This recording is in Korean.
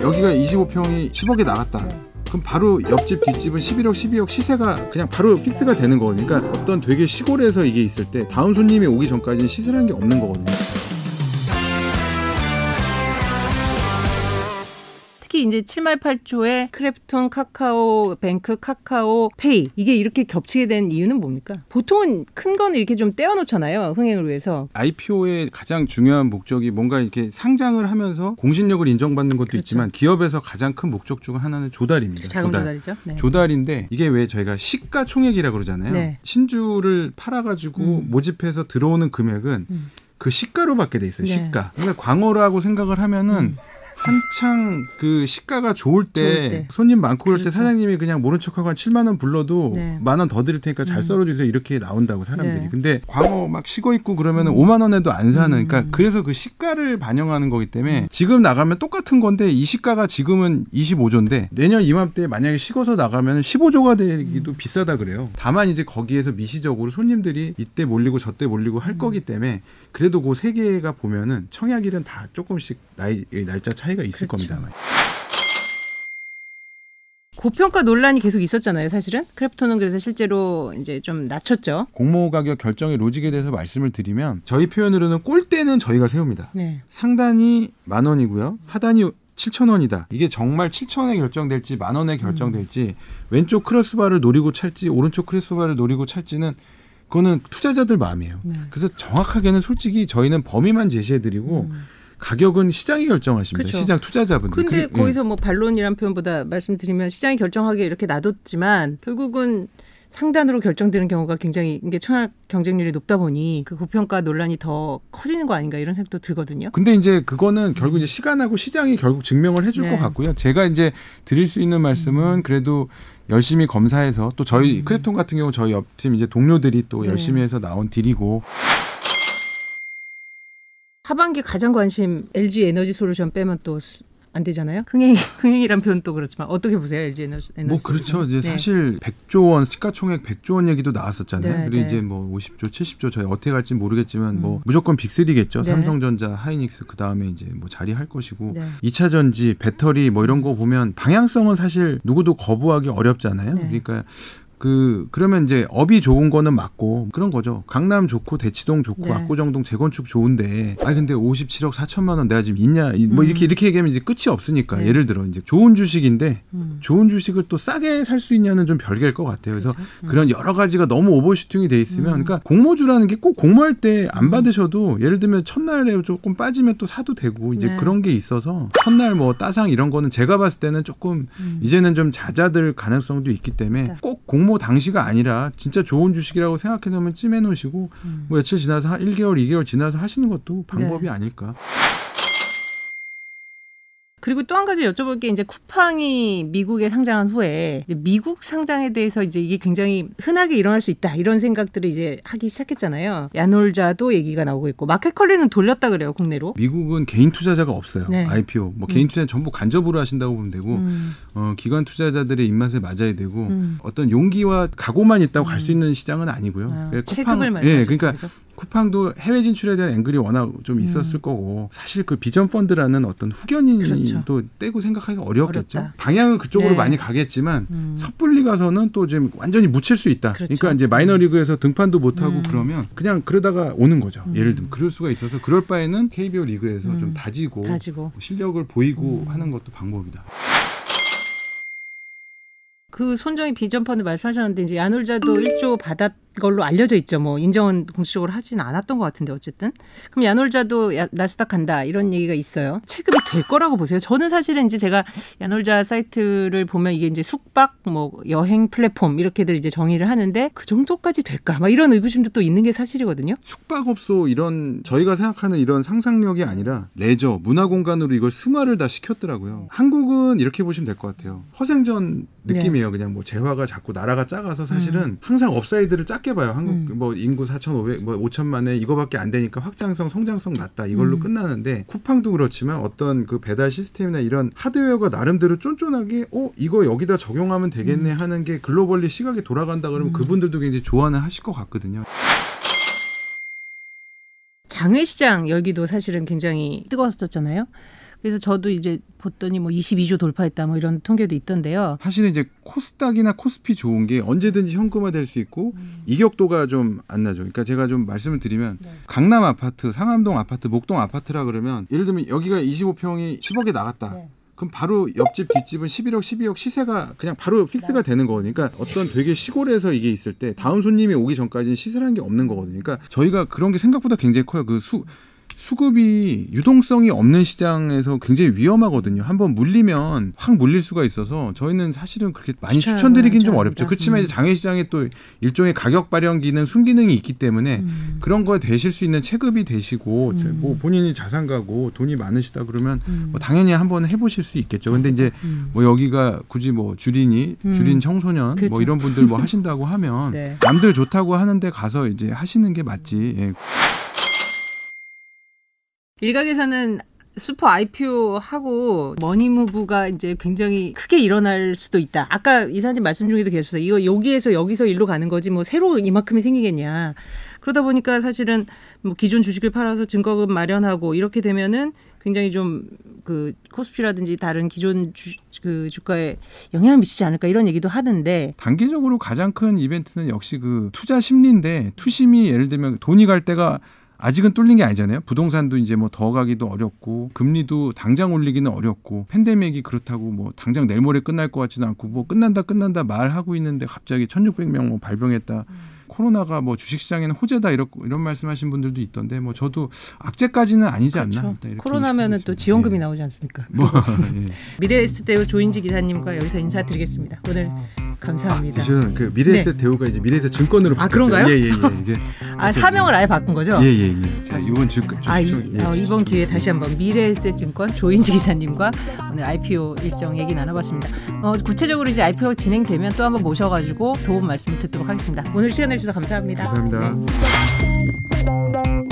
여기가 25평이 10억에 나갔다. 그럼 바로 옆집 뒷집은 11억 12억 시세가 그냥 바로 fix가 되는 거거든요. 그러니까 어떤 되게 시골에서 이게 있을 때 다음 손님이 오기 전까지는 시세라는 게 없는 거거든요. 특히 이제 7말 8초에 크래프톤, 카카오, 뱅크, 카카오, 페이 이게 이렇게 겹치게 된 이유는 뭡니까? 보통은 큰 거는 이렇게 좀 떼어놓잖아요. 흥행을 위해서. IPO의 가장 중요한 목적이 뭔가 이렇게 상장을 하면서 공신력을 인정받는 것도 그렇죠. 있지만 기업에서 가장 큰 목적 중 하나는 조달입니다. 자금 조달. 조달이죠. 네. 조달인데 이게 왜 저희가 시가총액이라 그러잖아요. 네. 신주를 팔아가지고 음. 모집해서 들어오는 금액은 음. 그 시가로 받게 돼 있어요. 네. 시가. 그러니까 광어라고 생각을 하면은 음. 한창 그 시가가 좋을 때, 좋을 때. 손님 많고 그럴 때 그렇죠. 사장님이 그냥 모른 척하고 한 7만 원 불러도 네. 만원 더 드릴 테니까 잘 음. 썰어 주세요 이렇게 나온다고 사람들이. 네. 근데 광어 막 식어 있고 그러면 은 5만 원에도 안 사는. 음. 그러니까 그래서 그 시가를 반영하는 거기 때문에 지금 나가면 똑같은 건데 이 시가가 지금은 25조인데 내년 이맘때 만약에 식어서 나가면 15조가 되기도 음. 비싸다 그래요. 다만 이제 거기에서 미시적으로 손님들이 이때 몰리고 저때 몰리고 음. 할 거기 때문에 그래도 그 세 개가 보면은 청약일은 다 조금씩 나이 날짜 차이 가 있을 그렇죠. 겁니다. 고평가 논란이 계속 있었잖아요. 사실은 크래프톤은 그래서 실제로 이제 좀 낮췄죠. 공모 가격 결정의 로직에 대해서 말씀을 드리면 저희 표현으로는 꼴대는 저희가 세웁니다. 네. 상단이 만 원이고요. 하단이 7천 원이다. 이게 정말 7천 원에 결정될지 만 원에 결정될지 왼쪽 크로스바를 노리고 찰지 오른쪽 크로스바를 노리고 찰지는 그거는 투자자들 마음이에요. 네. 그래서 정확하게는 솔직히 저희는 범위만 제시해드리고 음. 가격은 시장이 결정하십니다. 그쵸. 시장 투자자분들. 근데 그리- 거기서 뭐 반론이란 표현보다 말씀드리면 시장이 결정하게 이렇게 놔뒀지만 결국은 상단으로 결정되는 경우가 굉장히 이게 청약 경쟁률이 높다 보니 그 고평가 논란이 더 커지는 거 아닌가 이런 생각도 들거든요. 근데 이제 그거는 결국 이제 시간하고 시장이 결국 증명을 해줄 네. 것 같고요. 제가 이제 드릴 수 있는 말씀은 그래도 열심히 검사해서 또 저희 크래프톤 같은 경우 저희 옆팀 이제 동료들이 또 네. 열심히 해서 나온 딜이고 하반기 가장 관심 LG 에너지 솔루션 빼면 또 안 되잖아요. 흥행 흥행이란 표현 또 그렇지만 어떻게 보세요 LG 에너지 에너지 뭐 그렇죠. 이제 네. 사실 100조 원 시가총액 100조 원 얘기도 나왔었잖아요. 네, 그리고 네. 이제 뭐 50조, 70조 저희 어떻게 갈지 모르겠지만 뭐 음. 무조건 빅3겠죠. 네. 삼성전자, 하이닉스 그 다음에 이제 뭐 자리할 것이고 네. 2차 전지, 배터리 뭐 이런 거 보면 방향성은 사실 누구도 거부하기 어렵잖아요. 네. 그러니까 그 그러면 이제 업이 좋은 거는 맞고 그런 거죠. 강남 좋고 대치동 좋고 네. 압구정동 재건축 좋은데 아 근데 57억 4천만 원 내가 지금 있냐 이- 뭐 음. 이렇게 이렇게 얘기하면 이제 끝이 없으니까 네. 예를 들어 이제 좋은 주식인데 음. 좋은 주식을 또 싸게 살 수 있냐는 좀 별개일 것 같아요. 그래서 그렇죠. 음. 그런 여러 가지가 너무 오버슈팅이 돼 있으면, 음. 그러니까 공모주라는 게 꼭 공모할 때안 음. 받으셔도 예를 들면 첫날에 조금 빠지면 또 사도 되고 이제 네. 그런 게 있어서 첫날 뭐 따상 이런 거는 제가 봤을 때는 조금 음. 이제는 좀 잦아들 가능성도 있기 때문에 네. 꼭 공모 당시가 아니라 진짜 좋은 주식이라고 생각해 놓으면 찜해 놓으시고 음. 뭐 며칠 지나서 한 1개월, 2개월 지나서 하시는 것도 방법이 네. 아닐까. 그리고 또 한 가지 여쭤볼 게 이제 쿠팡이 미국에 상장한 후에 이제 미국 상장에 대해서 이제 이게 굉장히 흔하게 일어날 수 있다 이런 생각들을 이제 하기 시작했잖아요. 야놀자도 얘기가 나오고 있고 마켓컬리는 돌렸다 그래요 국내로. 미국은 개인 투자자가 없어요. 네. IPO. 뭐 개인 투자 전부 간접으로 하신다고 보면 되고 음, 어, 기관 투자자들의 입맛에 맞아야 되고 음. 어떤 용기와 각오만 있다고 갈 음. 수 있는 시장은 아니고요. 아, 예, 체급을 예, 말씀하시죠. 그러니까 그죠? 쿠팡도 해외 진출에 대한 앵글이 워낙 좀 있었을 거고 사실 그 비전 펀드라는 어떤 후견인도 그렇죠. 떼고 생각하기가 어렵겠죠. 어렵다. 방향은 그쪽으로 네. 많이 가겠지만 음. 섭불리 가서는 또 지금 완전히 묻힐 수 있다. 그렇죠. 그러니까 이제 마이너리그에서 등판도 못 하고 음. 그러면 그냥 그러다가 오는 거죠. 음. 예를 들면 그럴 수가 있어서 그럴 바에는 KBO 리그에서 음. 좀 다지고 가지고 실력을 보이고 음. 하는 것도 방법이다. 그 손정희 비전 펀드 말씀하셨는데 이제 야놀자도 1조 받았 걸로 알려져 있죠. 뭐 인정은 공식적으로 하진 않았던 것 같은데 어쨌든 그럼 야놀자도 야- 나스닥 간다 이런 얘기가 있어요. 체급이 될 거라고 보세요. 저는 사실은 이제 제가 야놀자 사이트를 보면 이게 이제 숙박 뭐 여행 플랫폼 이렇게들 이제 정의를 하는데 그 정도까지 될까? 막 이런 의구심도 또 있는 게 사실이거든요. 숙박업소 이런 저희가 생각하는 이런 상상력이 아니라 레저 문화 공간으로 이걸 승화를 다 시켰더라고요. 한국은 이렇게 보시면 될 것 같아요. 허생전 느낌이에요. 그냥 뭐 재화가 작고 나라가 작아서 사실은 항상 upside를 작게 봐요. 한국 음. 뭐 인구 4,500, 뭐 5천만에 이거밖에 안 되니까 확장성, 성장성 낮다 이걸로 음. 끝나는데 쿠팡도 그렇지만 어떤 그 배달 시스템이나 이런 하드웨어가 나름대로 쫀쫀하게 어 이거 여기다 적용하면 되겠네 하는 게 글로벌리 시각이 돌아간다 그러면 음. 그분들도 굉장히 좋아는 하실 것 같거든요. 장외시장 열기도 사실은 굉장히 뜨거웠었잖아요. 그래서 저도 이제 봤더니 뭐 22조 돌파했다 뭐 이런 통계도 있던데요. 사실은 이제 코스닥이나 코스피 좋은 게 언제든지 현금화될 수 있고 음. 이격도가 좀 안 나죠. 그러니까 제가 좀 말씀을 드리면 네. 강남 아파트, 상암동 아파트, 목동 아파트라 그러면 예를 들면 여기가 25평이 10억에 나갔다. 네. 그럼 바로 옆집 뒷집은 11억, 12억 시세가 그냥 바로 fix가 되는 거니까 어떤 되게 시골에서 이게 있을 때 다음 손님이 오기 전까지는 시세라는 게 없는 거거든요. 그러니까 저희가 그런 게 생각보다 굉장히 커요. 그 수 수급이 유동성이 없는 시장에서 굉장히 위험하거든요. 한번 물리면 확 물릴 수가 있어서 저희는 사실은 그렇게 많이 추천을 추천드리긴 좀 어렵죠. 그렇지만 음. 이제 장외 시장에 또 일종의 가격 발현 기능, 순기능이 있기 때문에 음. 그런 거에 대실 수 있는 체급이 되시고 음. 뭐 본인이 자산가고 돈이 많으시다 그러면 음. 뭐 당연히 한번 해보실 수 있겠죠. 근데 이제 음. 뭐 여기가 굳이 뭐 주린이 음. 주린 청소년 그렇죠. 뭐 이런 분들 뭐 하신다고 하면 네. 남들 좋다고 하는데 가서 이제 하시는 게 맞지. 예. 일각에서는 슈퍼 IPO 하고 money move가 이제 굉장히 크게 일어날 수도 있다. 아까 이사님 말씀 중에도 계셨어요. 이거 여기에서 여기서 일로 가는 거지 뭐 새로 이만큼이 생기겠냐. 그러다 보니까 사실은 뭐 기존 주식을 팔아서 증거금 마련하고 이렇게 되면은 굉장히 좀 그 코스피라든지 다른 기존 주, 그 주가에 영향을 미치지 않을까 이런 얘기도 하는데 단기적으로 가장 큰 이벤트는 역시 그 투자 심리인데 투심이 예를 들면 돈이 갈 때가 아직은 뚫린 게 아니잖아요. 부동산도 이제 뭐 더 가기도 어렵고 금리도 당장 올리기는 어렵고 팬데믹이 그렇다고 뭐 당장 내일 모레 끝날 것 같지는 않고 뭐 끝난다 끝난다 말하고 있는데 갑자기 1,600명 뭐 발병했다. 코로나가 뭐 주식시장에는 호재다 이런 이런 말씀하신 분들도 있던데 뭐 저도 악재까지는 아니지 않나. 그렇죠. 이렇게 코로나면은 또 지원금이 있습니다. 나오지 않습니까? 예. 뭐 예. 미래에셋대우 조인지 기사님과 여기서 인사드리겠습니다. 오늘 감사합니다. 저는 그 미래에셋 대우가 이제 미래에셋 증권으로 아, 바뀌었어요. 그런가요? 예, 예, 예. 이게 아 사명을 아예 바꾼 거죠? 예, 예, 예. 자, 이번 주 아, 이, 예, 어, 이번 좀- 기회에 다시 한번 미래에셋 증권 조인지 기사님과 오늘 IPO 일정 얘기 나눠봤습니다. 어, 구체적으로 이제 IPO 진행되면 또 한번 모셔가지고 도움 말씀 듣도록 하겠습니다. 오늘 시간 내주셔서 감사합니다. 감사합니다. 네.